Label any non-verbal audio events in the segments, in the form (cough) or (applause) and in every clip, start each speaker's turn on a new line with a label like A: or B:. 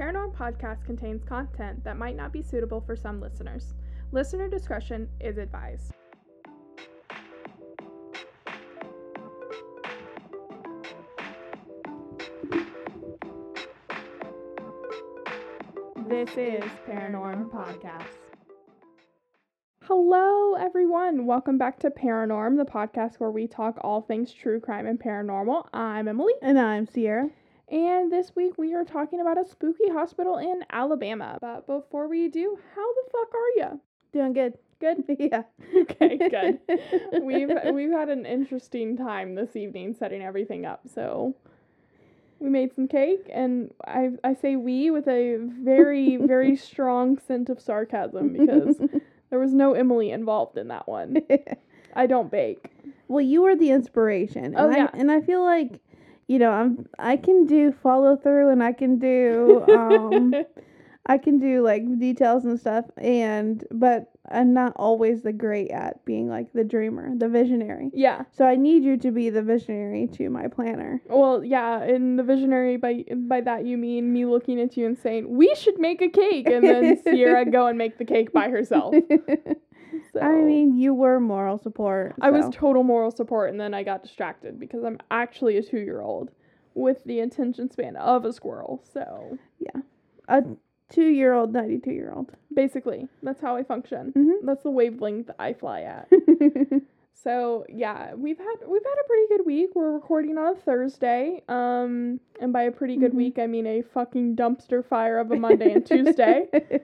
A: Paranorm podcast contains content that might not be suitable for some listeners. Listener discretion is advised. This is Paranorm Podcast. Hello, everyone. Welcome back to Paranorm, the podcast where we talk all things true crime and paranormal. I'm Emily.
B: And I'm Sierra.
A: And this week we are talking about a spooky hospital in Alabama. But before we do, how the fuck are you?
B: Doing good.
A: Good? (laughs)
B: Yeah.
A: Okay, good. (laughs) we've we've had an interesting time this evening setting everything up. So we made some cake and I I say we with a very very (laughs) strong scent of sarcasm because there was no Emily involved in that one. I don't bake.
B: well, you were the inspiration.
A: Oh,
B: and
A: yeah.
B: I, and I feel like, you know, I'm I can do follow through and I can do um (laughs) I can do like details and stuff and but I'm not always the great at being like the dreamer, the visionary.
A: yeah.
B: So I need you to be the visionary to my planner.
A: Well, yeah, in the visionary by by that you mean me looking at you and saying, "We should make a cake." And then (laughs) Sierra go and make the cake by herself. (laughs) So
B: I mean, you were moral support.
A: I was total moral support and then I got distracted because I'm actually a 2-year-old with the attention span of a squirrel. So, yeah,
B: a two year old, 92 year old.
A: basically, that's how I function.
B: Mm-hmm.
A: That's the wavelength I fly at. (laughs) So yeah, we've had we've had a pretty good week. We're recording on a Thursday. Um, and by a pretty good
B: Mhm.
A: week, I mean a fucking dumpster fire of a Monday and Tuesday. (laughs)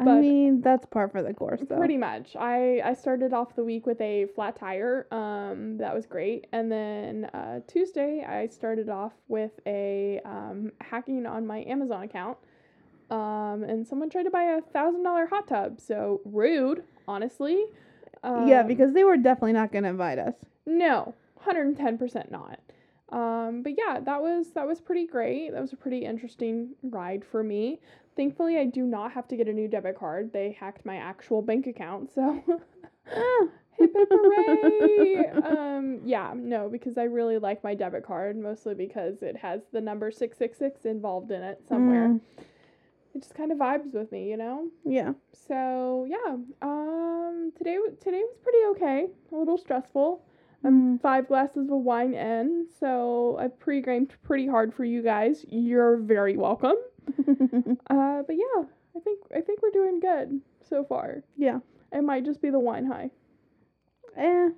B: I mean, that's par for the course, though.
A: Pretty much. I I started off the week with a flat tire. Um, that was great. And then uh, Tuesday, I started off with a um, hacking on my Amazon account. Um, and someone tried to buy a thousand dollar hot tub. So rude, honestly.
B: yeah,
A: Um,
B: because they were definitely not going to invite us.
A: No, hundred and ten percent not. Um, but yeah, that was that was pretty great. That was a pretty interesting ride for me. Thankfully, I do not have to get a new debit card. They hacked my actual bank account, so (laughs) hip hip hooray! um, yeah, no, because I really like my debit card, mostly because it has the number six six six involved in it somewhere.
B: Mm,
A: It just kind of vibes with me, you know.
B: yeah.
A: So yeah, um, today today was pretty okay. A little stressful. I'm
B: Mm.
A: five glasses of wine in, so I've pre-gamed pretty hard for you guys. You're very welcome. (laughs) Uh, but yeah, I think I think we're doing good so far.
B: yeah.
A: It might just be the wine high,
B: Eh.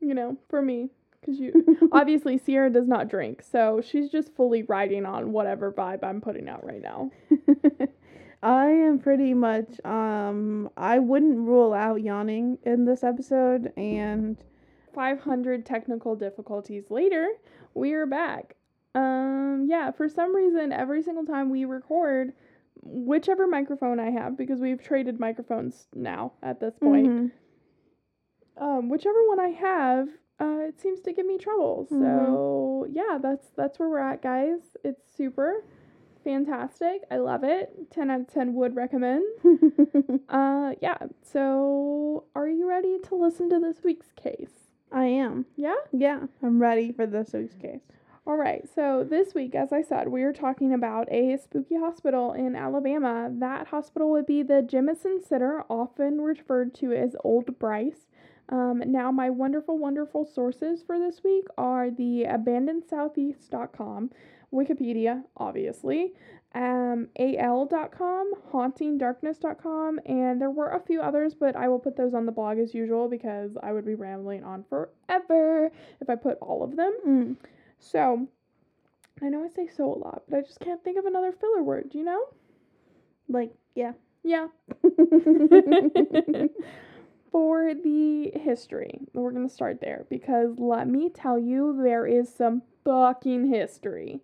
A: you know, for me, because you (laughs) obviously Sierra does not drink, so she's just fully riding on whatever vibe I'm putting out right now. (laughs)
B: I am pretty much um I wouldn't rule out yawning in this episode and
A: 500 technical difficulties later, we are back. Um, yeah, for some reason, every single time we record, whichever microphone I have, because we've traded microphones now at this point,
B: Mhm.
A: um, whichever one I have, uh, it seems to give me trouble. So yeah, that's that's where we're at, guys. It's super fantastic. I love it. 10 out of 10 would recommend. (laughs) Uh, yeah. So, are you ready to listen to this week's case?
B: I am.
A: Yeah.
B: Yeah, I'm ready for this week's case.
A: All right, so this week, as I said, we are talking about a spooky hospital in Alabama. That hospital would be the Jemison Center, often referred to as Old Bryce. Um, now, my wonderful, wonderful sources for this week are the abandonedsoutheast.com, Wikipedia, obviously, um, al.com, hauntingdarkness.com, and there were a few others, but I will put those on the blog as usual because I would be rambling on forever if I put all of them.
B: Mm.
A: So, I know I say so a lot, but I just can't think of another filler word, you know?
B: Like, yeah.
A: Yeah. (laughs) For the history, we're going to start there because let me tell you, there is some fucking history.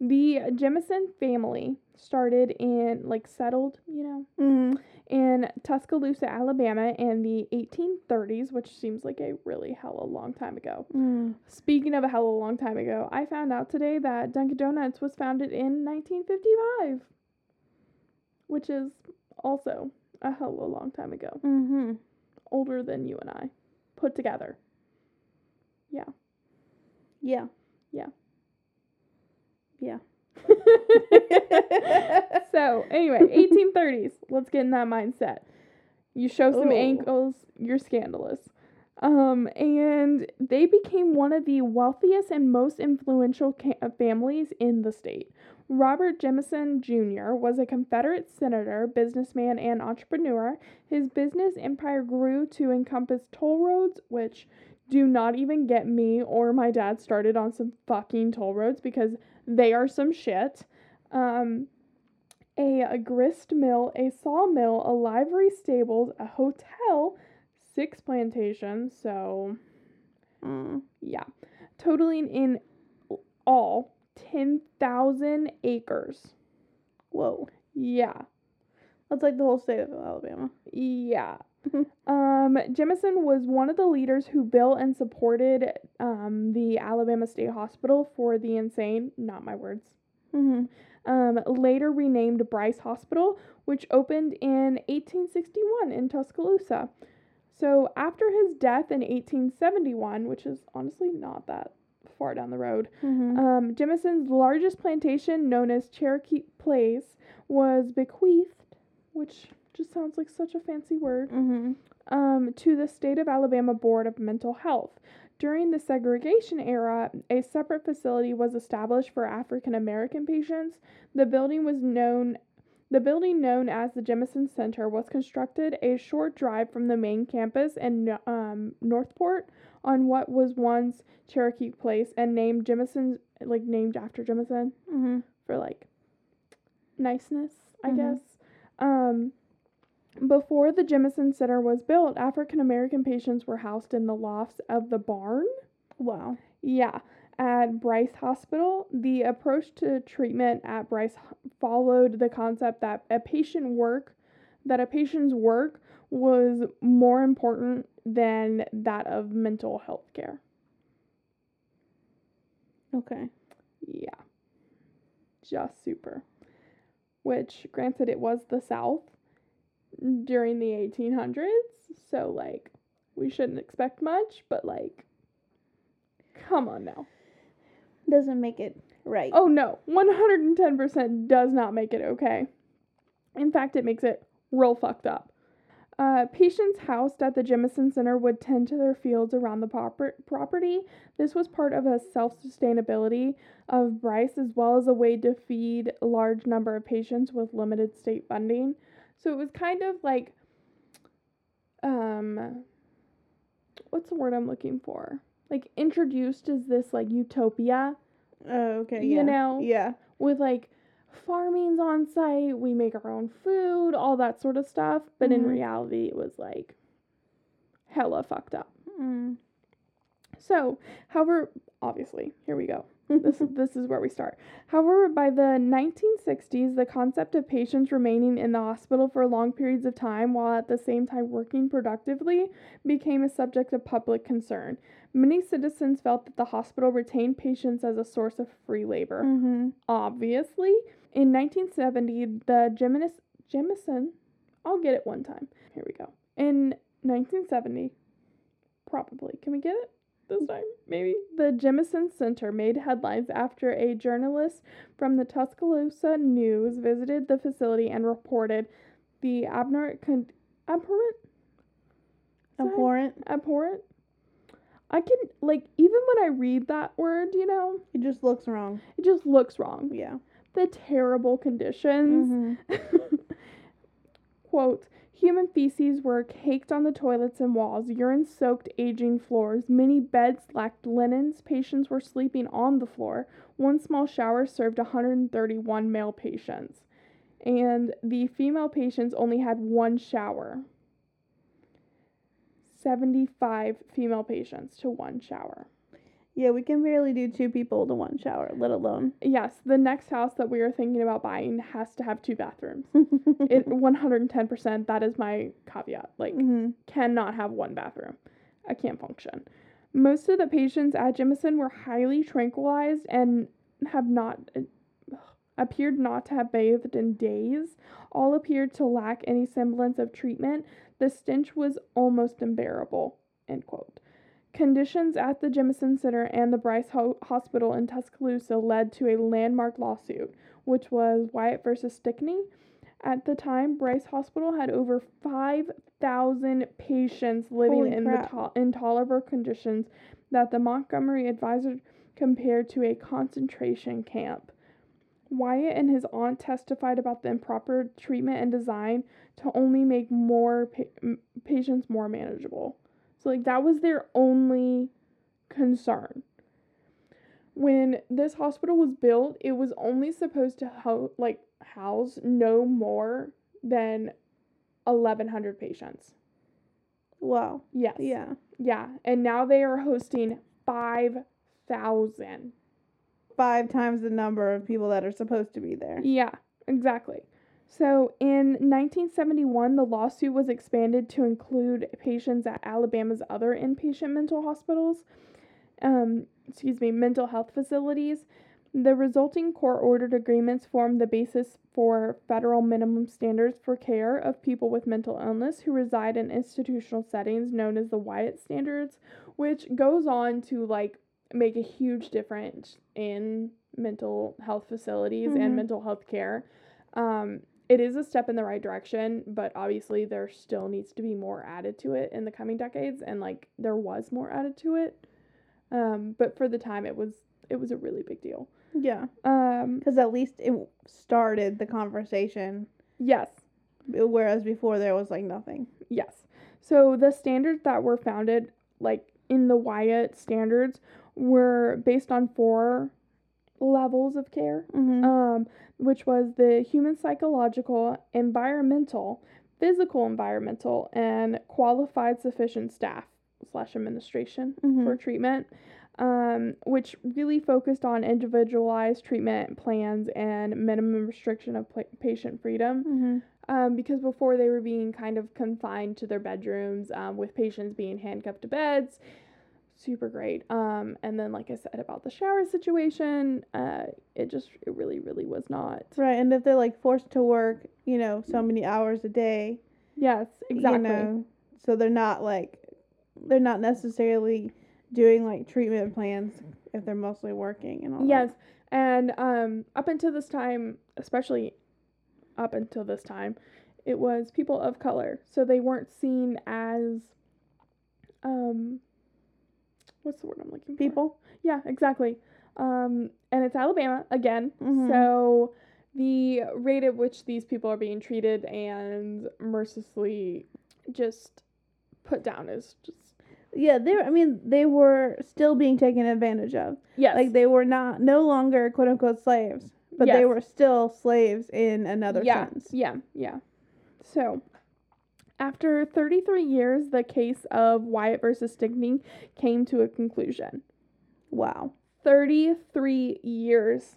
A: The Jemison family started in, like, settled, you know,
B: Mm.
A: In Tuscaloosa, Alabama in the 1830s, which seems like a really hella long time ago.
B: Mm.
A: Speaking of a hella long time ago, I found out today that Dunkin' Donuts was founded in 1955, which is also a hella long time ago.
B: Mm-hmm.
A: Older than you and I put together.
B: Yeah.
A: Yeah.
B: Yeah. Yeah. (laughs)
A: So, anyway, 1830s. Let's get in that mindset. You show some
B: Ooh.
A: ankles, you're scandalous. Um, and they became one of the wealthiest and most influential ca- families in the state. Robert Jemison Jr. was a Confederate senator, businessman, and entrepreneur. His business empire grew to encompass toll roads, which do not even get me or my dad started on some fucking toll roads because they are some shit. Um, a, a grist mill, a sawmill, a livery stables, a hotel, six plantations. So,
B: Mm.
A: yeah, totaling in all 10,000 acres.
B: Whoa.
A: Yeah,
B: That's like the whole state of Alabama.
A: yeah. Um, Jemison was one of the leaders who built and supported um, the Alabama State Hospital for the insane, not my words,
B: Mm-hmm.
A: um, later renamed Bryce Hospital, which opened in 1861 in Tuscaloosa. So, after his death in 1871, which is honestly not that far down the road,
B: Mm-hmm.
A: um, Jemison's largest plantation, known as Cherokee Place, was bequeathed, which just sounds like such a fancy word,
B: mm-hmm.
A: um, to the State of Alabama Board of Mental Health. During the segregation era, a separate facility was established for African American patients. The building was known the building known as the Jemison Center was constructed a short drive from the main campus in um, Northport on what was once Cherokee Place and named Jemison like named after Jemison
B: Mm-hmm.
A: for like niceness, I
B: Mhm.
A: guess. Um, before the Jemison Center was built, African American patients were housed in the lofts of the barn.
B: Wow.
A: Yeah, at Bryce Hospital, the approach to treatment at Bryce followed the concept that a patient work that a patient's work was more important than that of mental health care.
B: Okay.
A: Yeah. Just super. Which, granted, it was the South during the 1800s, so, like, we shouldn't expect much, but, like, come on now.
B: Doesn't make it right.
A: Oh, no. 110% does not make it okay. In fact, it makes it real fucked up. Uh, patients housed at the Jemison Center would tend to their fields around the proper- property. This was part of a self sustainability of Bryce, as well as a way to feed a large number of patients with limited state funding. So it was kind of like, um, what's the word I'm looking for? Like introduced as this like utopia
B: Oh, okay.
A: you
B: yeah.
A: know?
B: Yeah.
A: with like farming's on site, we make our own food, all that sort of stuff. But in
B: Mhm.
A: reality, it was like hella fucked up.
B: Mm.
A: So, however, obviously, here we go. (laughs) This is this is where we start. However, by the 1960s, the concept of patients remaining in the hospital for long periods of time while at the same time working productively became a subject of public concern. Many citizens felt that the hospital retained patients as a source of free labor.
B: mm-hmm.
A: obviously. In 1970, the Geminus, Jemison, I'll get it one time. Here we go. In 1970, probably. Can we get it this time? Maybe. The Jemison Center made headlines after a journalist from the Tuscaloosa News visited the facility and reported the abnorant, con- abhorrent,
B: Abhorrent.
A: abhorrent. I can like even when I read that word, you know,
B: It just looks wrong.
A: it just looks wrong.
B: Yeah.
A: the terrible conditions.
B: Mm-hmm. (laughs)
A: Quote Human feces were caked on the toilets and walls, urine soaked aging floors. Many beds lacked linens. Patients were sleeping on the floor. One small shower served 131 male patients. And the female patients only had one shower. 75 female patients to one shower.
B: Yeah, we can barely do two people to one shower, let alone.
A: Yes, the next house that we are thinking about buying has to have two bathrooms. (laughs) It 110% that is my caveat. Like
B: hmm
A: cannot have one bathroom. I can't function. Most of the patients at Jemison were highly tranquilized and have not uh, appeared not to have bathed in days. All appeared to lack any semblance of treatment. The stench was almost unbearable. End quote. Conditions at the Jemison Center and the Bryce Ho- Hospital in Tuscaloosa led to a landmark lawsuit, which was Wyatt versus Stickney. At the time, Bryce Hospital had over 5,000 patients living
B: Holy
A: in
B: crap.
A: the to- intolerable conditions that the Montgomery Advisor compared to a concentration camp. Wyatt and his aunt testified about the improper treatment and design to only make more pa- patients more manageable. So like that was their only concern. When this hospital was built, it was only supposed to ho- like house no more than 1100 patients.
B: Wow.
A: Yes.
B: Yeah.
A: Yeah, and now they are hosting 5000.
B: Five times the number of people that are supposed to be there.
A: Yeah, exactly. So in 1971, the lawsuit was expanded to include patients at Alabama's other inpatient mental hospitals, um, excuse me, mental health facilities. The resulting court ordered agreements formed the basis for federal minimum standards for care of people with mental illness who reside in institutional settings known as the Wyatt standards, which goes on to like make a huge difference in mental health facilities
B: Mhm.
A: and mental health care. Um, it is a step in the right direction, but obviously there still needs to be more added to it in the coming decades, and like there was more added to it. Um, but for the time, it was it was a really big deal.
B: Yeah.
A: Um,
B: Because at least it started the conversation,
A: yes,
B: whereas before there was like nothing.
A: yes. So the standards that were founded, like in the Wyatt standards, were based on four levels of care.
B: Mm-hmm.
A: um, which was the human psychological, environmental, physical environmental, and qualified sufficient staff slash administration
B: Mhm.
A: for treatment, um, which really focused on individualized treatment plans and minimum restriction of patient freedom.
B: mm-hmm.
A: Um, because before they were being kind of confined to their bedrooms, um, with patients being handcuffed to beds. Super great. Um, and then, like I said about the shower situation, uh, it just, it really, really was not.
B: Right, and if they're like forced to work, you know, so many hours a day,
A: Yes, exactly.
B: You know, so they're not like they're not necessarily doing like treatment plans if they're mostly working and all. that.
A: Yes, and um, up until this time, especially up until this time, it was people of color, so they weren't seen as, um, what's the word I'm looking for?
B: people.
A: Yeah, exactly. Um, and it's Alabama again,
B: Mhm.
A: so the rate at which these people are being treated and mercilessly just put down is just
B: Yeah, they. I mean, they were still being taken advantage of.
A: yes,
B: Like they were not no longer quote unquote slaves, but they were still slaves in another
A: yeah,
B: sense.
A: Yeah, yeah. So, after 33 years, the case of Wyatt versus Stickney came to a conclusion.
B: Wow.
A: 33 years.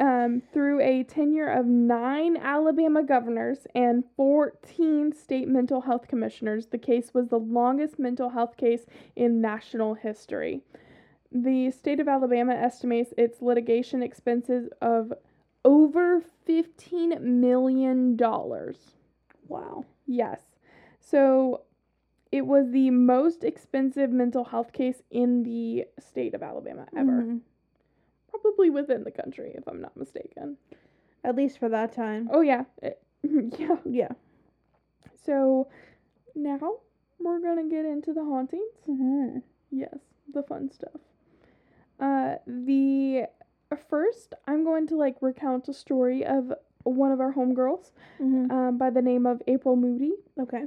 A: Um, through a tenure of nine Alabama governors and 14 state mental health commissioners, the case was the longest mental health case in national history. The state of Alabama estimates its litigation expenses of over $15 million.
B: Wow.
A: Yes. So it was the most expensive mental health case in the state of Alabama ever.
B: Mhm.
A: Probably within the country, if I'm not mistaken.
B: At least for that time.
A: Oh, yeah. It- (laughs) yeah.
B: Yeah.
A: So now we're going to get into the hauntings.
B: Mm-hmm.
A: Yes, the fun stuff. Uh, the first, I'm going to like recount a story of one of our homegirls
B: Mm-hmm.
A: um, by the name of April Moody.
B: Okay.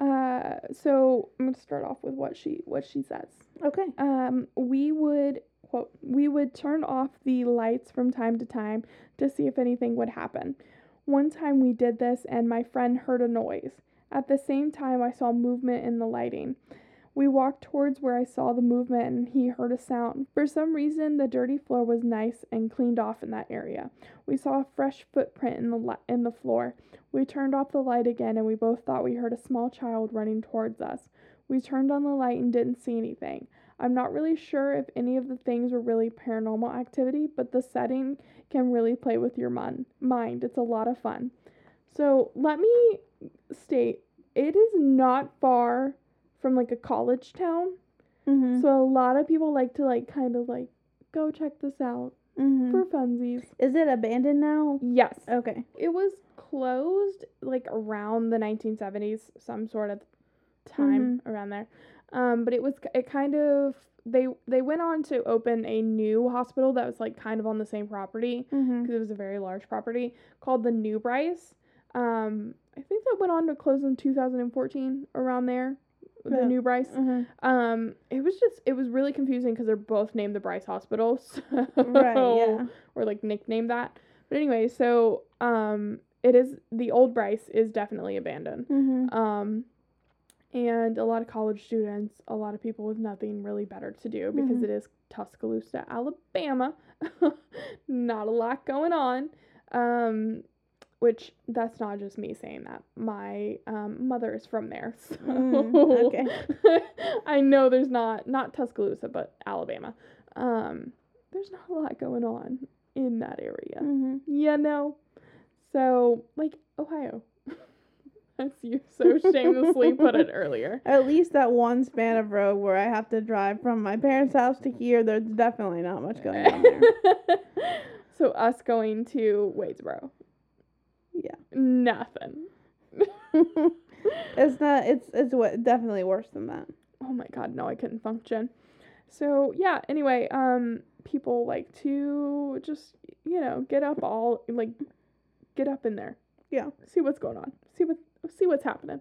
A: Uh, so I'm gonna start off with what she what she says.
B: Okay.
A: Um, we would quote we would turn off the lights from time to time to see if anything would happen. One time we did this, and my friend heard a noise. At the same time, I saw movement in the lighting. We walked towards where I saw the movement, and he heard a sound. For some reason, the dirty floor was nice and cleaned off in that area. We saw a fresh footprint in the li- in the floor. We turned off the light again, and we both thought we heard a small child running towards us. We turned on the light and didn't see anything. I'm not really sure if any of the things were really paranormal activity, but the setting can really play with your mon- mind. It's a lot of fun. So let me state it is not far from like a college town.
B: Mhm.
A: So a lot of people like to like kind of like go check this out
B: Mhm.
A: for funsies.
B: Is it abandoned now?
A: Yes.
B: Okay.
A: It was closed like around the 1970s, some sort of time around there. Um, but it was it kind of they they went on to open a new hospital that was like kind of on the same property because it was a very large property called the New Bryce. Um, I think that went on to close in 2014 around there. The New Bryce.
B: Mhm.
A: Um, it was just it was really confusing because they're both named the Bryce Hospital, (laughs) so
B: Right. Yeah.
A: or like nicknamed that. But anyway, so um, it is the old Bryce is definitely abandoned.
B: Mhm.
A: Um, and a lot of college students, a lot of people with nothing really better to do because
B: Mhm.
A: it is Tuscaloosa, Alabama. (laughs) not a lot going on. Um, which that's not just me saying that. My um, mother is from there, (laughs) so
B: Mm, okay. (laughs)
A: I know there's not not Tuscaloosa, but Alabama. Um, there's not a lot going on in that area.
B: Mhm.
A: You know? So, like, Ohio. (laughs) As you so shamelessly put it earlier.
B: At least that one span of road where I have to drive from my parents' house to here, there's definitely not much going on there.
A: so, us going to Wadesboro.
B: Yeah.
A: Nothing. (laughs)
B: it's not. It's it's what definitely worse than that.
A: Oh my god, no, I couldn't function. So, yeah, anyway, um, people like to just, you know, get up all, like, get up in there.
B: Yeah.
A: see what's going on. See what see what's happening.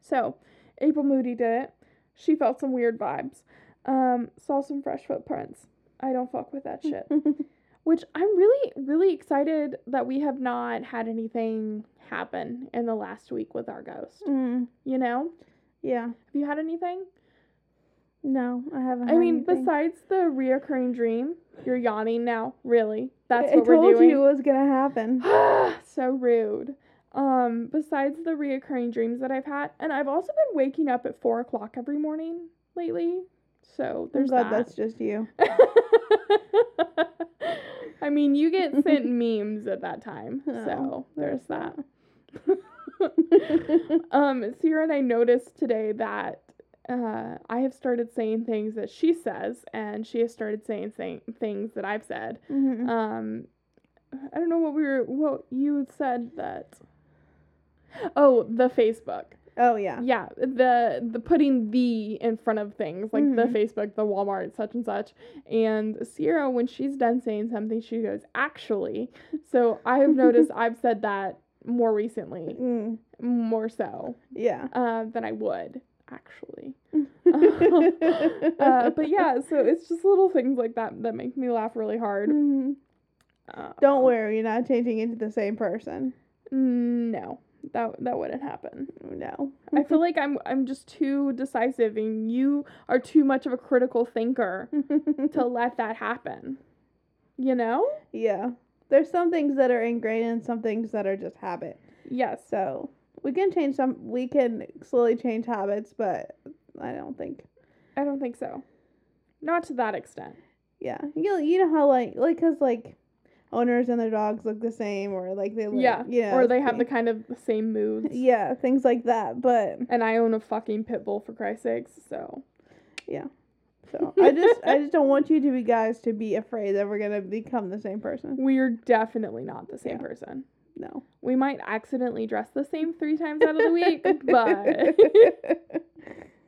A: So, April Moody did it. She felt some weird vibes. Um, saw some fresh footprints. I don't fuck with that shit. (laughs) Which I'm really really excited that we have not had anything happen in the last week with our ghost.
B: mm,
A: You know?
B: yeah.
A: Have you had anything?
B: No, I haven't.
A: I mean,
B: anything.
A: besides the reoccurring dream, you're yawning now. Really? That's
B: I
A: what
B: told
A: we're doing.
B: I told you it was gonna happen. (sighs)
A: so rude. Um, besides the reoccurring dreams that I've had, and I've also been waking up at four o'clock every morning lately. So
B: I'm
A: there's
B: glad
A: that.
B: that's just you. (laughs)
A: I mean, you get sent (laughs) memes at that time,
B: Oh,
A: so there's that. (laughs) um, Sierra and I noticed today that uh, I have started saying things that she says, and she has started saying things that I've said.
B: Mhm.
A: Um, I don't know what we were. What you said that. Oh, the Facebook.
B: Oh yeah.
A: Yeah, the the putting the in front of things like the
B: Mhm.
A: Facebook, the Walmart, such and such. And Sierra, when she's done saying something, she goes, "Actually." So I have noticed (laughs) I've said that more recently,
B: Mm,
A: more so
B: yeah.
A: uh, than I would actually. (laughs) (laughs) uh, but yeah, so it's just little things like that that make me laugh really hard.
B: Mhm.
A: Uh,
B: Don't worry, you're not changing into the same person.
A: No, that that wouldn't happen.
B: No.
A: I feel mm-hmm. like I'm I'm just too decisive, and you are too much of a critical thinker (laughs) to let that happen. You know?
B: yeah. There's some things that are ingrained and some things that are just habit.
A: Yes.
B: So we can change some. We can slowly change habits, but I don't think.
A: I don't think so. Not to that extent.
B: Yeah, you you know how like like cause like owners and their dogs look the same or like they look
A: yeah.
B: you know,
A: or they have the kind of the same moods.
B: yeah things like that. But
A: And I own a fucking pit bull for Christ's sakes, so Yeah.
B: so I just I just don't want you to be guys to be afraid that we're gonna become the same person.
A: we're definitely not the same
B: Yeah.
A: person.
B: No.
A: We might accidentally dress the same three times out of the week, (laughs) but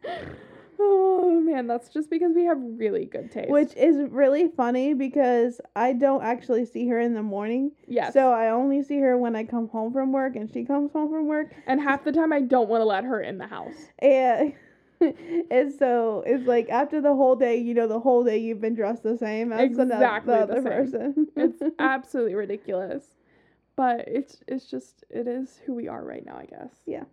A: (laughs) oh man, that's just because we have really good taste.
B: Which is really funny because I don't actually see her in the morning.
A: yes,
B: So I only see her when I come home from work and she comes home from work.
A: and half the time I don't want to let her in the house.
B: And (laughs) and so it's like after the whole day, you know, the whole day you've been dressed the same as the,
A: Exactly
B: the
A: the
B: other person.
A: It's (laughs) absolutely ridiculous, but it's it's just it is who we are right now, I guess.
B: Yeah.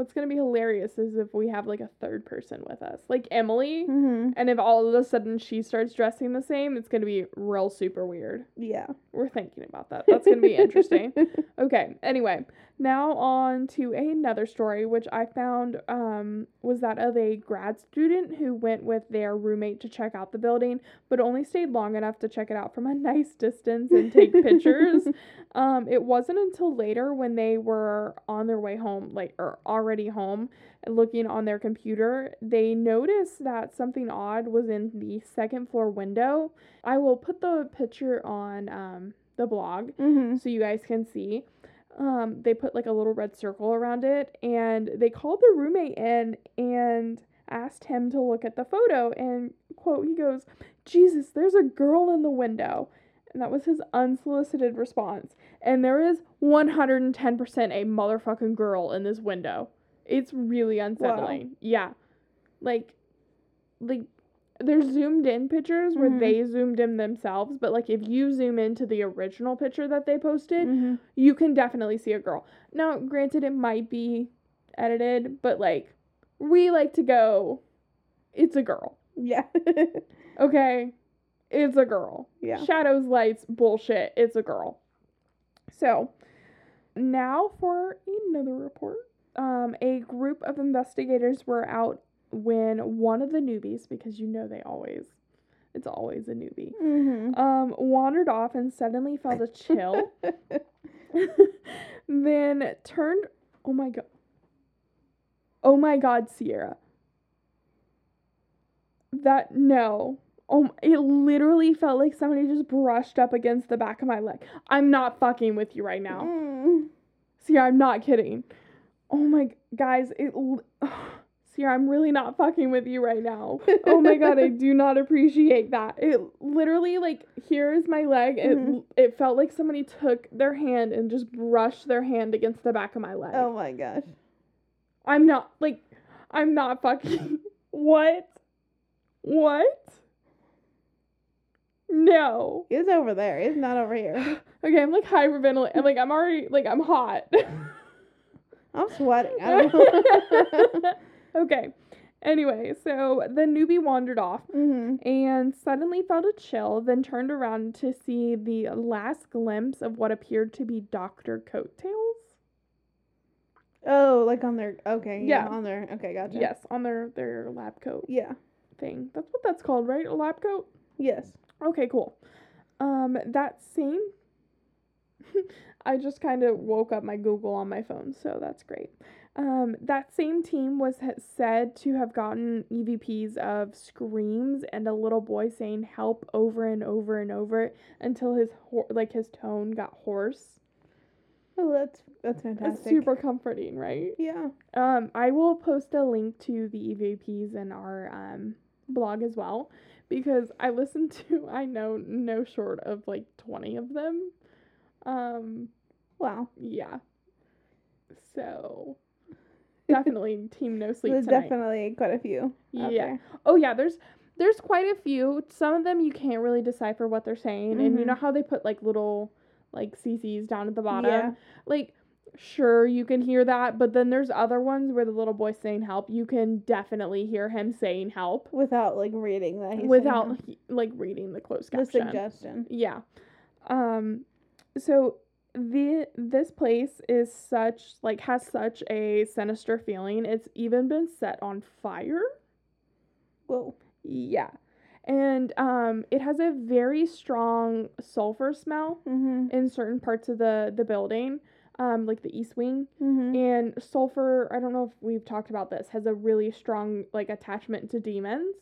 A: What's gonna be hilarious is if we have like a third person with us, like Emily,
B: hmm
A: and if all of a sudden she starts dressing the same, it's gonna be real super weird.
B: Yeah.
A: We're thinking about that. That's gonna be interesting. (laughs) Okay. Anyway, Now on to another story, which I found um, was that of a grad student who went with their roommate to check out the building, but only stayed long enough to check it out from a (laughs) nice distance and take pictures. (laughs) Um, it wasn't until later when they were on their way home, like or already home, looking on their computer, they noticed that something odd was in the second floor window. I will put the picture on um, the blog
B: Mm-hmm.
A: so you guys can see. Um, they put like a little red circle around it, and they called the roommate in and asked him to look at the photo. And quote, he goes, "Jesus, there's a girl in the window." And that was his unsolicited response. And there is 110% a motherfucking girl in this window. It's really unsettling. Yeah. Like, like, there's zoomed in pictures where
B: Mhm.
A: they zoomed in themselves, but like if you zoom into the original picture that they posted,
B: Mm-hmm.
A: you can definitely see a girl. Now, granted, it might be edited, but like, we like to go, it's a girl.
B: Yeah. (laughs)
A: Okay? It's a girl.
B: yeah.
A: Shadows, lights, bullshit. It's a girl. So, now for another report. Um, a group of investigators were out when one of the newbies, because you know they always, it's always a newbie,
B: Mm-hmm.
A: um, wandered off and suddenly felt a chill. (laughs) then turned. Oh my god. Oh my god, Sierra. That no. Oh, it literally felt like somebody just brushed up against the back of my leg. I'm not fucking with you right now.
B: Mm.
A: Sierra, I'm not kidding. Oh my guys, it. l- (sighs) Sierra, I'm really not fucking with you right now. Oh my god, I do not appreciate that. It literally like here's my leg. It
B: Mhm.
A: it felt like somebody took their hand and just brushed their hand against the back of my leg.
B: Oh my gosh.
A: I'm not like I'm not fucking (laughs) what? What? No.
B: It's over there. It's not over here. (sighs)
A: Okay, I'm like hyperventilating. Like I'm already like I'm hot. (laughs)
B: I'm sweating. I don't know. (laughs)
A: okay. Anyway, so the newbie wandered off
B: mm-hmm.
A: and suddenly felt a chill, then turned around to see the last glimpse of what appeared to be Dr. Coattails.
B: Oh, like on their okay, yeah,
A: Yeah.
B: on their okay, gotcha.
A: Yes, on their their lab coat
B: Yeah.
A: thing. That's what that's called, right? A lab coat?
B: Yes.
A: Okay, cool. Um, that same. (laughs) I just kind of woke up my Google on my phone, so that's great. Um, that same team was said to have gotten EVPs of screams and a little boy saying "help" over and over and over until his ho- like his tone got hoarse.
B: Oh, that's that's
A: It's
B: fantastic.
A: super comforting, right?
B: Yeah.
A: Um, I will post a link to the EVPs in our um, blog as well because I listened (laughs) to I know no short of like twenty of them. Um,
B: Wow.
A: yeah. So (laughs) definitely team no sleep
B: There's
A: tonight.
B: definitely quite a few.
A: Yeah.
B: there.
A: Oh yeah, there's there's quite a few. Some of them you can't really decipher what they're saying, and you
B: Mhm.
A: know how they put like little like CCs down at the bottom.
B: Yeah.
A: Like sure you can hear that, but then there's other ones where the little boy's saying help. You can definitely hear him saying help
B: Without like reading that. He's
A: without he- like reading the closed
B: the
A: caption.
B: suggestion.
A: Yeah. Um so the this place is such like has such a sinister feeling. It's even been set on fire.
B: Whoa.
A: Yeah. And um it has a very strong sulfur smell
B: Mm-hmm.
A: in certain parts of the the building. Um like the east wing
B: Mm-hmm.
A: and sulfur, I don't know if we've talked about this, has a really strong like attachment to demons.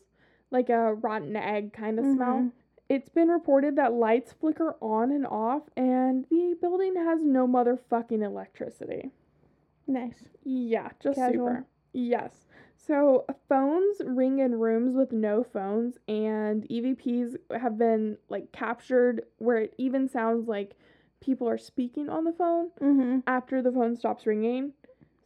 A: Like a rotten egg kind of smell. It's been reported that lights flicker on and off, and the building has no motherfucking electricity.
B: Nice.
A: Yeah, just
B: Casual.
A: super. Yes. So phones ring in rooms with no phones, and EVPs have been like captured where it even sounds like people are speaking on the phone
B: Mm-hmm.
A: after the phone stops ringing.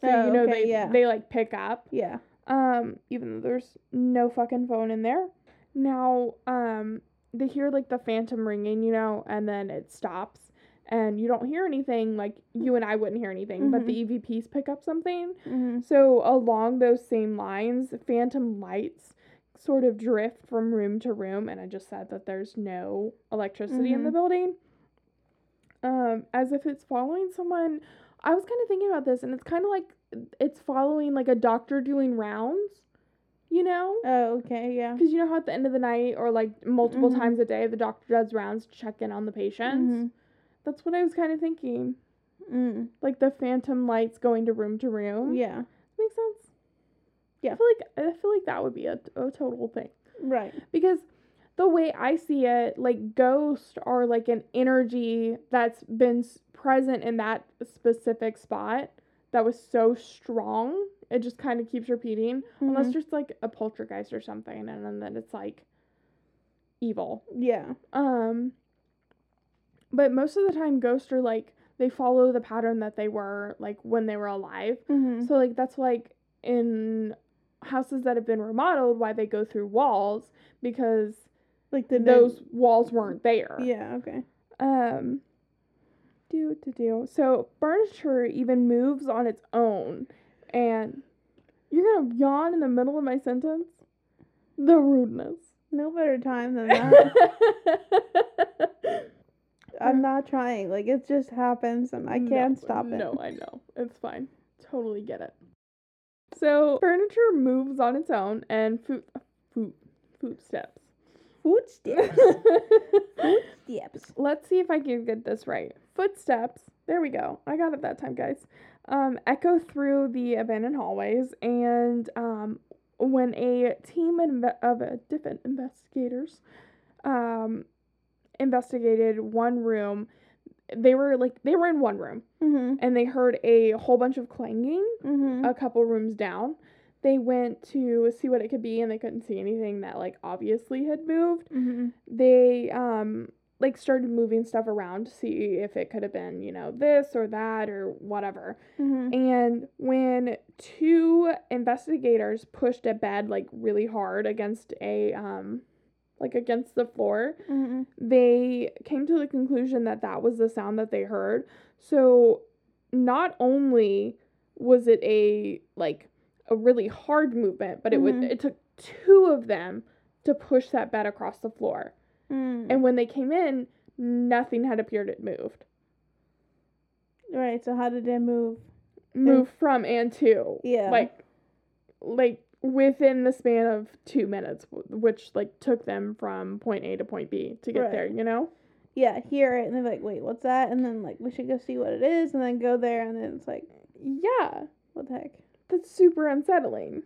A: So
B: Oh,
A: you know
B: okay,
A: they
B: yeah.
A: they like pick up
B: Yeah.
A: um even though there's no fucking phone in there now um they hear like the phantom ringing you know and then it stops and you don't hear anything like you and i wouldn't hear anything but the evps pick up something.
B: Mm-hmm.
A: so along those same lines phantom lights sort of drift from room to room and i just said that there's no electricity in the
B: Mhm.
A: building. Um as if it's following someone. I was kind of thinking about this, and it's kind of like it's following like a doctor doing rounds, you know?
B: Oh, okay, yeah.
A: Because you know how at the end of the night or like multiple
B: Mhm.
A: times a day, the doctor does rounds to check in on the patients.
B: Mhm.
A: That's what I was kind of thinking.
B: Mm.
A: Like the phantom lights going to room to room.
B: Yeah.
A: Makes sense.
B: Yeah.
A: I feel like I feel like that would be a, a total thing.
B: Right.
A: because the way I see it, like ghosts are like an energy that's been present in that specific spot that was so strong. It just kind of keeps repeating, unless
B: Mhm.
A: there's like a poltergeist or something, and then, then it's like evil.
B: Yeah.
A: Um, but most of the time, ghosts are like they follow the pattern that they were like when they were alive.
B: Mhm.
A: So like that's like in houses that have been remodeled why they go through walls because
B: like the
A: those walls weren't there.
B: Yeah. Okay.
A: Um do to do. So furniture even moves on its own and you're gonna yawn in the middle of my sentence? The rudeness.
B: No better time than (laughs) that. (laughs) I'm not trying. Like it just happens, and I can't
A: No,
B: stop it.
A: No, I know. It's fine. Totally get it. So furniture moves on its own and food food footsteps.
B: Footsteps. (laughs) Footsteps.
A: Let's see if I can get this right. Footsteps. There we go. I got it that time, guys. Um, echo through the abandoned hallways, and um, when a team inve- of uh, different investigators um, investigated one room, they were like they were in one room,
B: Mhm.
A: and they heard a whole bunch of clanging
B: Mhm.
A: a couple rooms down. They went to see what it could be, and they couldn't see anything that like obviously had moved
B: Mhm.
A: they um like started moving stuff around to see if it could have been you know this or that or whatever
B: Mhm.
A: and when two investigators pushed a bed like really hard against a um like against the floor
B: Mhm.
A: they came to the conclusion that that was the sound that they heard so not only was it a like a really hard movement but it would
B: Mhm.
A: it took two of them to push that bed across the floor
B: Mm.
A: and when they came in, nothing had appeared it moved.
B: right. So how did it move?
A: Move from and to.
B: Yeah.
A: Like like within the span of 2 minutes, which like took them from point A to point B to get
B: Right.
A: there, you know?
B: Yeah. Hear it, and they're like, "Wait, what's that?" And then like, we should go see what it is, and then go there, and then it's like,
A: Yeah.
B: "What the heck?"
A: That's super unsettling.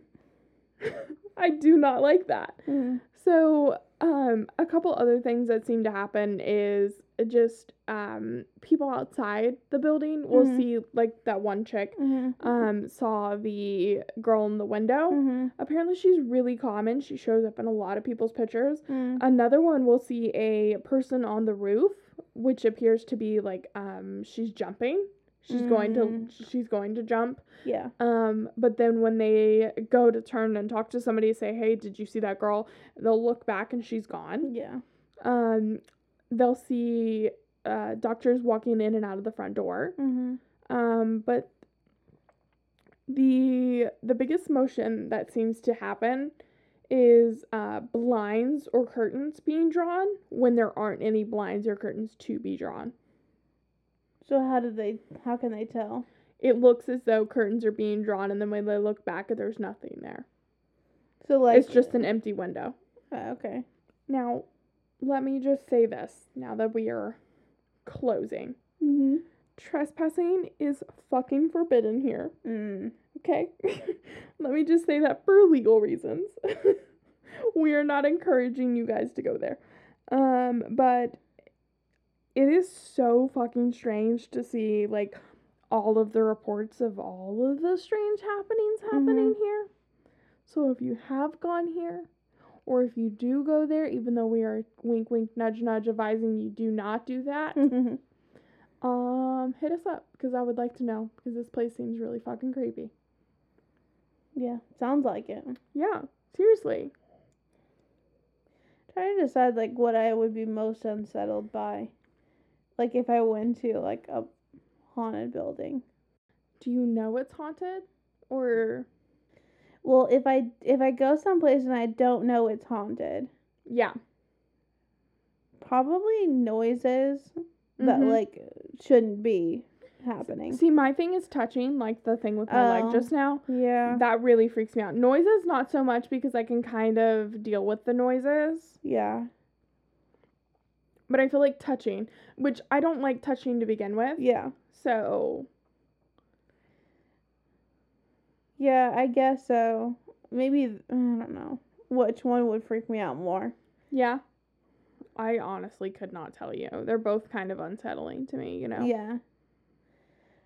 A: (laughs) I do not like that.
B: Mhm.
A: So, um, a couple other things that seem to happen is just um, people outside the building will
B: Mhm.
A: see like that one chick
B: Mhm.
A: um, saw the girl in the window.
B: Mhm.
A: Apparently, she's really common. She shows up in a lot of people's pictures.
B: Mm.
A: Another one will see a person on the roof, which appears to be like um, she's jumping. She's going to
B: Mm.
A: she's going to jump.
B: Yeah.
A: Um, but then when they go to turn and talk to somebody, say, "Hey, did you see that girl?" They'll look back and she's gone.
B: Yeah.
A: Um, they'll see uh, doctors walking in and out of the front door.
B: Mhm.
A: Um, but the the biggest motion that seems to happen is uh, blinds or curtains being drawn when there aren't any blinds or curtains to be drawn.
B: So how did they? How can they tell?
A: It looks as though curtains are being drawn, and then when they look back, there's nothing there.
B: So like,
A: it's just an empty window.
B: uh, okay.
A: Now, let me just say this now that we are closing.
B: Mhm.
A: Trespassing is fucking forbidden here.
B: Mm.
A: Okay? (laughs) Let me just say that for legal reasons. (laughs) we are not encouraging you guys to go there. Um, but it is so fucking strange to see like all of the reports of all of the strange happenings happening here. So if you have gone here or if you do go there even though we are wink wink nudge nudge advising you do not do that,
B: Mhm.
A: um hit us up because I would like to know because this place seems really fucking creepy.
B: yeah. Sounds like it.
A: Yeah, seriously.
B: Trying to decide like what I would be most unsettled by, like if I went to like a haunted building.
A: Do you know it's haunted? Or
B: Well, if I if I go someplace and I don't know it's haunted,
A: yeah.
B: probably noises that
A: Mhm.
B: like shouldn't be. happening.
A: See, my thing is touching, like the thing with my
B: Oh.
A: leg just now.
B: Yeah.
A: That really freaks me out. Noises, not so much because I can kind of deal with the noises.
B: Yeah.
A: But I feel like touching, which I don't like touching to begin with.
B: Yeah.
A: So,
B: Yeah, I guess so. Maybe I don't know which one would freak me out more.
A: yeah. I honestly could not tell you. They're both kind of unsettling to me, you know?
B: Yeah.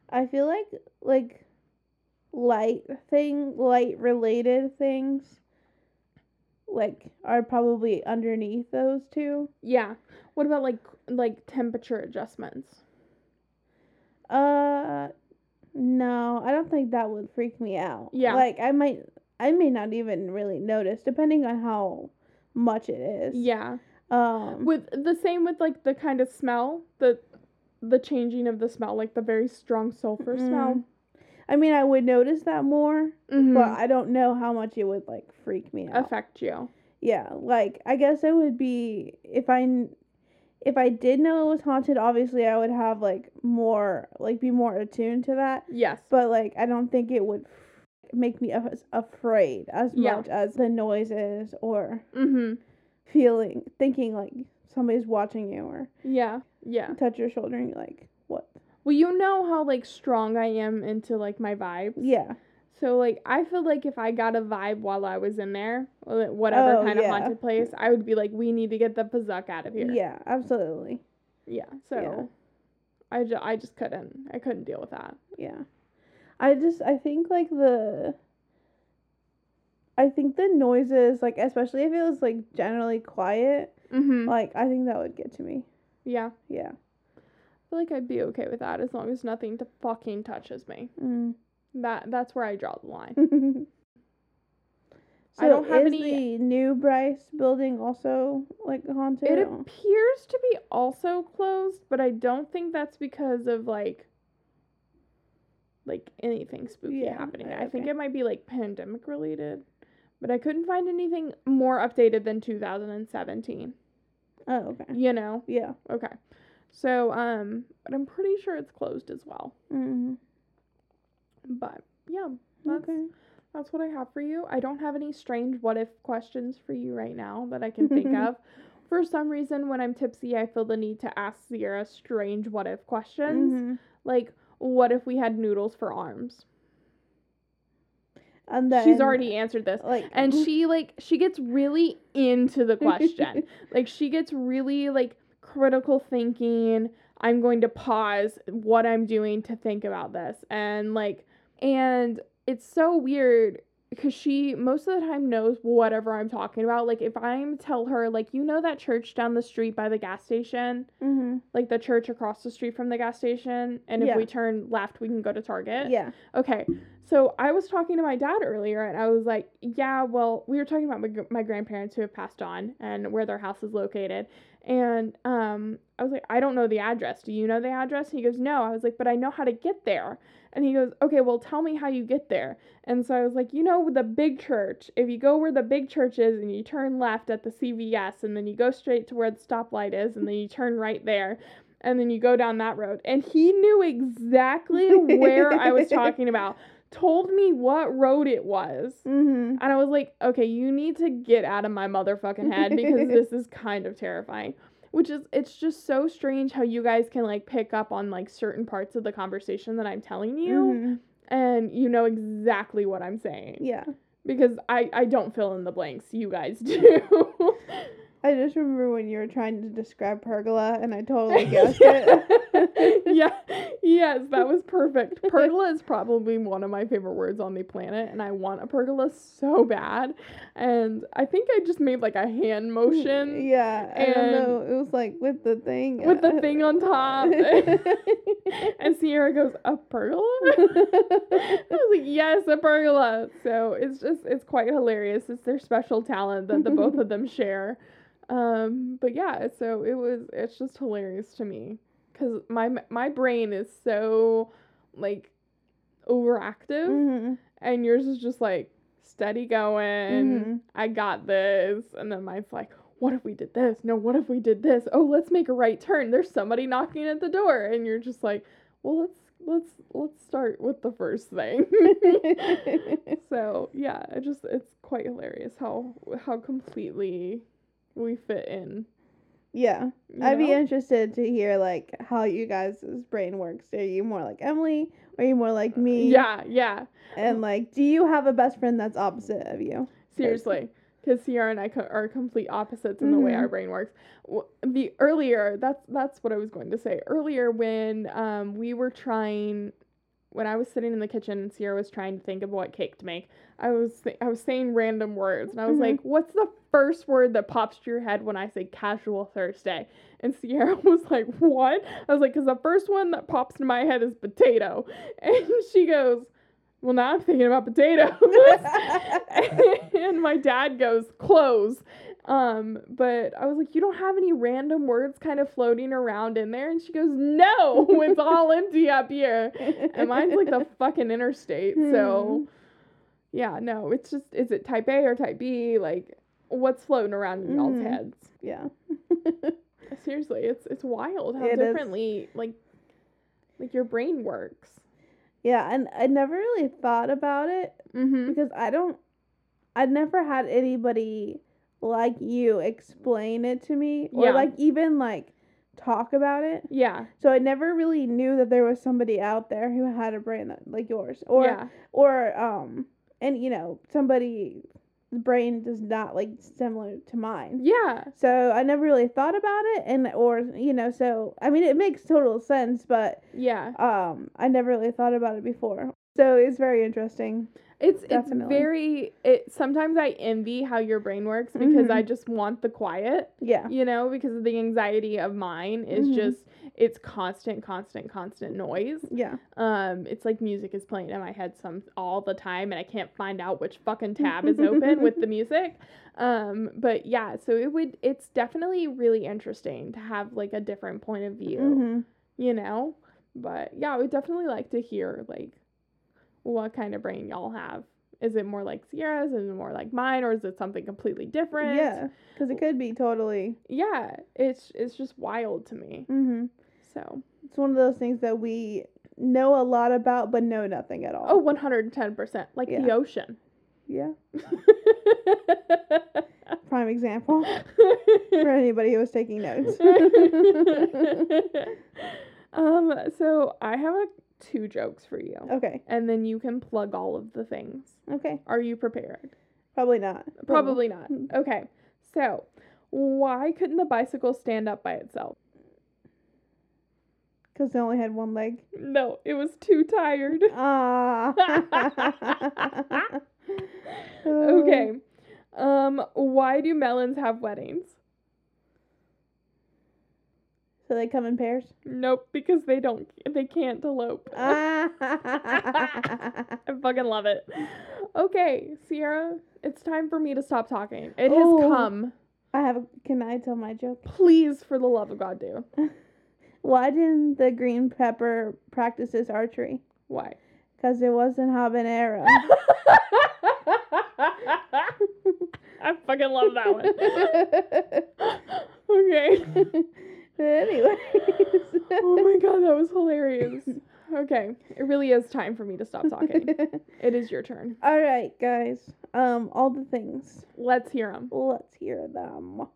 B: I feel like like light thing, light related things like are probably underneath those two.
A: Yeah. What about like like temperature adjustments?
B: Uh no, I don't think that would freak me out.
A: Yeah.
B: Like I might I may not even really notice depending on how much it is.
A: Yeah.
B: Um
A: With the same with like the kind of smell, the the changing of the smell, like the very strong sulfur smell.
B: I mean I would notice that more,
A: Mhm.
B: but I don't know how much it would like freak me out.
A: affect you.
B: Yeah, like I guess it would be if I if I did know it was haunted, obviously I would have like more like be more attuned to that.
A: Yes.
B: But like I don't think it would make me af- afraid as
A: Yeah.
B: much as the noises or
A: Mhm.
B: feeling thinking like somebody's watching you or
A: Yeah. Yeah.
B: touch your shoulder and you're like what?
A: Well, you know how like strong I am into like my vibes.
B: Yeah.
A: So like I feel like if I got a vibe while I was in there, whatever
B: Oh,
A: kind of haunted place, I would be like, we need to get the pazuck out of here.
B: Yeah, absolutely.
A: Yeah. So
B: Yeah.
A: I, ju- I just couldn't. I couldn't deal with that.
B: Yeah. I just I think like the I think the noises like especially if it was like generally quiet,
A: Mhm.
B: like I think that would get to me.
A: yeah.
B: Yeah.
A: I feel like I'd be okay with that as long as nothing to fucking touches me.
B: Mm.
A: That that's where I draw the line.
B: so (laughs)
A: I don't have
B: is
A: any-
B: the new Bryce building also like haunted?
A: It appears to be also closed, but I don't think that's because of like like anything spooky
B: Yeah,
A: happening.
B: uh,
A: I think it might be like pandemic related. But I couldn't find anything more updated than 2017.
B: oh, okay.
A: You know.
B: Yeah.
A: Okay. So, um, but I'm pretty sure it's closed as well.
B: Mm-hmm.
A: But yeah, that's
B: Okay.
A: that's what I have for you. I don't have any strange what if questions for you right now that I can think (laughs) of. For some reason, when I'm tipsy, I feel the need to ask Sierra strange what if questions.
B: Mhm.
A: Like, what if we had noodles for arms?
B: And then
A: She's already answered this.
B: like
A: And (laughs) she like she gets really into the question. (laughs) like she gets really like critical thinking. I'm going to pause what I'm doing to think about this. And like and it's so weird because she most of the time knows whatever I'm talking about. Like if I'm tell her like you know that church down the street by the gas station,
B: Mhm.
A: like the church across the street from the gas station, and if
B: Yeah.
A: we turn left we can go to Target.
B: Yeah.
A: Okay, so I was talking to my dad earlier, and I was like, "Yeah, well, we were talking about my, my grandparents who have passed on and where their house is located." And um, I was like, "I don't know the address. Do you know the address?" And he goes, "No." I was like, "But I know how to get there." And he goes, "Okay, well, tell me how you get there." And so I was like, "You know, the big church. If you go where the big church is, and you turn left at the CVS, and then you go straight to where the stoplight is, and then you turn right there." And then you go down that road. And he knew exactly where I was (laughs) talking about told me what road it was.
B: Mhm.
A: And I was like, okay, you need to get out of my motherfucking head because (laughs) this is kind of terrifying. Which is, it's just so strange how you guys can like pick up on like certain parts of the conversation that I'm telling you
B: Mhm.
A: and you know exactly what I'm saying.
B: Yeah.
A: Because I, I don't fill in the blanks, you guys (laughs) do.
B: I just remember when you were trying to describe pergola and I totally (laughs) guessed it. (laughs)
A: yeah, yes, that was perfect. Pergola is probably one of my favorite words on the planet, and I want a pergola so bad. And I think I just made like a hand motion
B: Yeah, I don't
A: And-
B: know. It was like with the thing.
A: with the
B: uh,
A: thing on top. (laughs) and Sierra goes, A pergola? I was like, Yes, a pergola. So it's just, it's quite hilarious. It's their special talent that the both of them share. Um, but yeah, so it was, it's just hilarious to me because my, my brain is so like overactive
B: Mhm.
A: and yours is just like steady going.
B: Mhm.
A: I got this. And then mine's like, what if we did this? No, what if we did this? Oh, let's make a right turn. There's somebody knocking at the door. And you're just like, well, let's let's let's start with the first thing. (laughs) (laughs) so yeah, it just it's quite hilarious how how completely we fit in.
B: yeah.
A: you
B: I'd be interested to hear like how you guys' brain works. Are you more like Emily? Are you more like me?
A: Yeah, yeah.
B: And like, do you have a best friend that's opposite of you?
A: Seriously, because Sierra and I co- are complete opposites in the way our brain works. W- The earlier that's that's what I was going to say earlier when um we were trying when I was sitting in the kitchen and Sierra was trying to think of what cake to make. I was th- I was saying random words and I was
B: Mhm.
A: like, "What's the first word that pops to your head when I say casual Thursday?" And Sierra (laughs) was like, "What?" I was like, "Cause the first one that pops into my head is potato," (laughs) and she goes. Well, now I'm thinking about potatoes. (laughs) and my dad goes, clothes. Um, but I was like, you don't have any random words kind of floating around in there? And she goes, no, it's all (laughs) empty up here. And mine's like the (laughs) fucking interstate. So, yeah, no, it's just, is it type A or type B? Like, what's floating around in y'all's
B: Mhm.
A: heads?
B: yeah. (laughs)
A: Seriously, it's it's wild how
B: It is.
A: differently like like your brain works.
B: Yeah, and I never really thought about it
A: Mm-hmm.
B: because I don't I'd never had anybody like you explain it to me or
A: Yeah.
B: like even like talk about it.
A: Yeah.
B: So I never really knew that there was somebody out there who had a brain that, like yours or
A: yeah.
B: or um and you know somebody's brain does not like similar to mine.
A: Yeah.
B: So I never really thought about it and or you know so I mean it makes total sense but
A: Yeah.
B: um I never really thought about it before. So it's very interesting.
A: It's
B: Definitely.
A: it's very it sometimes I envy how your brain works because
B: Mhm.
A: I just want the quiet,
B: Yeah.
A: you know, because of the anxiety of mine is
B: Mhm.
A: just it's constant constant constant noise.
B: Yeah.
A: Um it's like music is playing in my head some all the time and I can't find out which fucking tab is open with the music. (laughs) Um but yeah, so it would it's definitely really interesting to have like a different point of view,
B: hmm
A: you know? But yeah, I would definitely like to hear like what kind of brain y'all have. Is it more like Sierra's? Is it more like mine? Or is it something completely different?
B: Yeah. Because it could be totally.
A: Yeah. It's it's just wild to me.
B: hmm
A: So
B: It's one of those things that we know a lot about but know nothing at all.
A: Oh, 110%. Like the ocean.
B: Yeah. (laughs) Prime example for anybody who was taking notes. (laughs)
A: um, so I have a, two jokes for you.
B: okay.
A: And then you can plug all of the things.
B: Okay.
A: Are you prepared?
B: Probably not.
A: Probably not.
B: Hmm.
A: Okay. So, why couldn't the bicycle stand up by itself?
B: Because it only had one leg.
A: No, it was too tired.
B: Ah. (laughs)
A: okay. Um, why do melons have weddings?
B: So they come in pairs.
A: Nope, because they don't they can't elope. (laughs) I fucking love it. Okay, Sierra, it's time for me to stop talking. It
B: Oh.
A: has come.
B: I have. Can I tell my joke?
A: Please, for the love of God, do. (laughs)
B: Why didn't the green pepper practice his archery?
A: Why?
B: Because it wasn't habanero. (laughs)
A: I fucking love that one. okay.
B: Anyways.
A: Oh my god, that was hilarious. Okay, it really is time for me to stop talking. (laughs) It is your turn.
B: All right, guys. Um, all the things.
A: Let's hear them.
B: Let's hear them.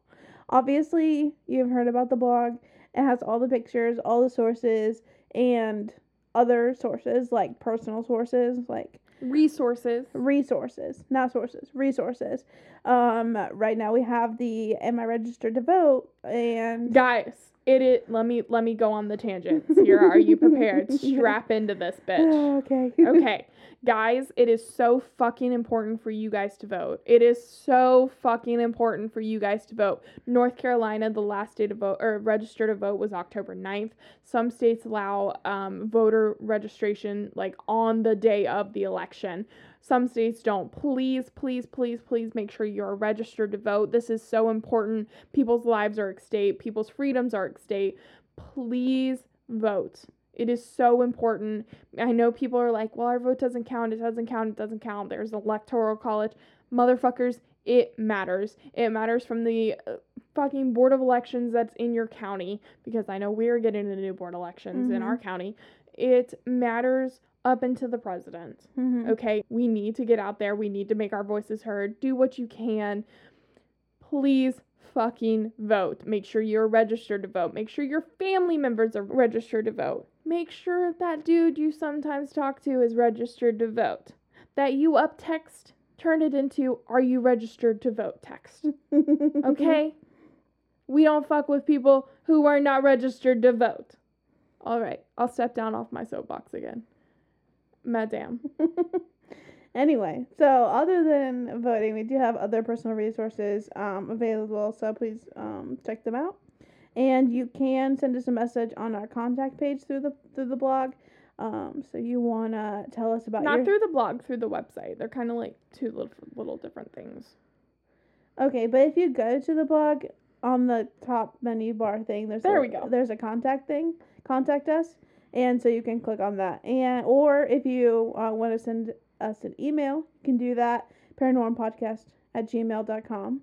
B: Obviously, you've heard about the blog. It has all the pictures, all the sources, and other sources like personal sources, like
A: Resources.
B: resources, not sources, resources. Um, right now we have the Am I Registered to Vote? And
A: Guys, it is let me let me go on the tangents here. are you prepared? (laughs) Strap into this (laughs) bitch.
B: okay. (laughs)
A: Okay. Guys, it is so fucking important for you guys to vote. It is so fucking important for you guys to vote. North Carolina, the last day to vote or register to vote was October 9th. Some states allow um, voter registration like on the day of the election. Some states don't. Please, please, please, please make sure you're registered to vote. This is so important. People's lives are at stake, people's freedoms are at stake. Please vote. It is so important. I know people are like, well, our vote doesn't count. It doesn't count. It doesn't count. There's electoral college. Motherfuckers, it matters. It matters from the uh, fucking board of elections that's in your county because I know we're getting into new board elections in
B: Mhm.
A: our county. it matters up into the president.
B: Mhm.
A: Okay, we need to get out there. We need to make our voices heard. Do what you can. Please fucking vote. Make sure you're registered to vote. Make sure your family members are registered to vote. Make sure that dude you sometimes talk to is registered to vote. That you up text, turn it into are you registered to vote text. (laughs) Okay? we don't fuck with people who are not registered to vote. All right, I'll step down off my soapbox again. Madame. (laughs)
B: anyway, so other than voting, we do have other personal resources um, available, so please um, check them out. And you can send us a message on our contact page through the through the blog. Um, so you wanna tell us about
A: Not
B: your
A: through the blog, through the website. They're kind of like two little, little different things.
B: okay, but if you go to the blog on the top menu bar thing, there's
A: There
B: a,
A: we go.
B: There's a contact thing. Contact us, and so you can click on that. And or if you uh, want to send us an email, you can do that. Paranormpodcast at gmail.com.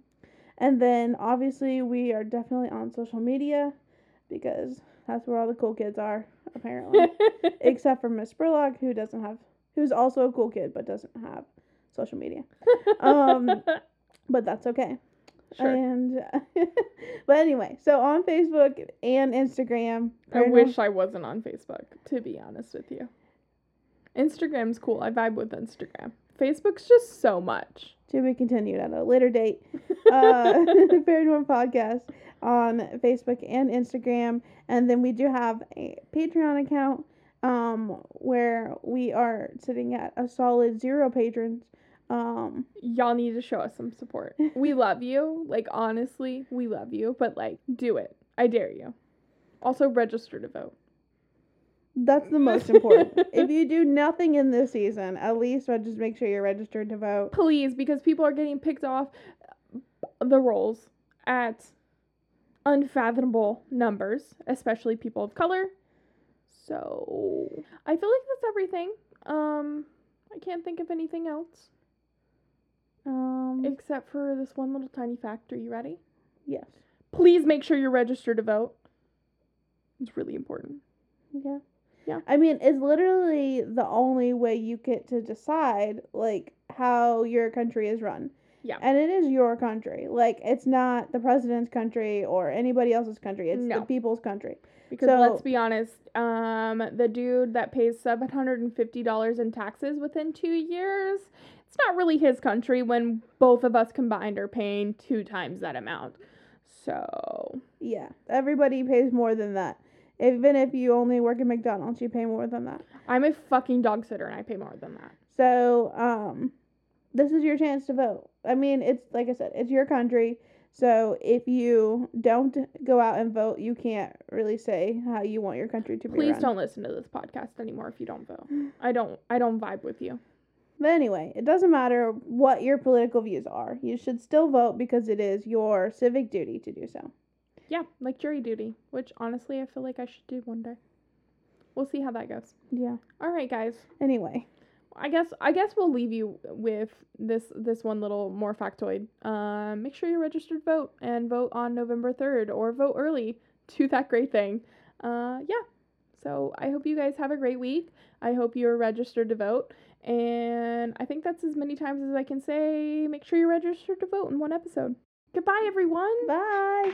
B: And then obviously we are definitely on social media because that's where all the cool kids are, apparently. (laughs) Except for Miss Spurlock, who doesn't have who's also a cool kid but doesn't have social media. (laughs) Um, But that's okay.
A: Sure.
B: And (laughs) but anyway, so on Facebook and Instagram.
A: I wish I wasn't on Facebook, to be honest with you. Instagram's cool. I vibe with Instagram. Facebook's just so much.
B: to be continued at a later date. (laughs) Uh, (laughs) Paranormal Podcast on Facebook and Instagram, and then we do have a Patreon account um, where we are sitting at a solid zero patrons. Um,
A: Y'all need to show us some support. We (laughs) love you. Like, honestly, we love you. But, like, do it. I dare you. Also, register to vote.
B: that's the most important. (laughs) if you do nothing in this season, at least uh, just make sure you're registered to vote.
A: Please, because people are getting picked off the rolls at unfathomable numbers, especially people of color. So, I feel like that's everything. Um, I can't think of anything else
B: Um,
A: except for this one little tiny fact. Are you ready?
B: yes.
A: Please make sure you're registered to vote. It's really important.
B: Yeah.
A: Yeah.
B: I mean, it's literally the only way you get to decide like how your country is run.
A: Yeah.
B: And it is your country. Like it's not the president's country or anybody else's country. It's
A: No.
B: the people's country.
A: Because
B: So-
A: let's be honest, um, the dude that pays seven hundred and fifty dollars in taxes within two years, it's not really his country when both of us combined are paying two times that amount. So
B: Yeah. Everybody pays more than that. Even if you only work at McDonald's, you pay more than that.
A: I'm a fucking dog sitter and I pay more than that.
B: So, um this is your chance to vote. I mean, it's like I said, it's your country. So, if you don't go out and vote, you can't really say how you want your country to be
A: Please
B: run.
A: don't listen to this podcast anymore if you don't vote. I don't I don't vibe with you.
B: But anyway, it doesn't matter what your political views are. You should still vote because it is your civic duty to do so.
A: Yeah, like jury duty, which honestly I feel like I should do one day. We'll see how that goes.
B: Yeah.
A: All right, guys.
B: Anyway,
A: I guess I guess we'll leave you with this this one little more factoid. Um, make sure you're registered to vote and vote on November third or vote early. Do that great thing. Uh, yeah. So I hope you guys have a great week. I hope you're registered to vote. And I think that's as many times as I can say. Make sure you're registered to vote in one episode. Goodbye, everyone.
B: bye.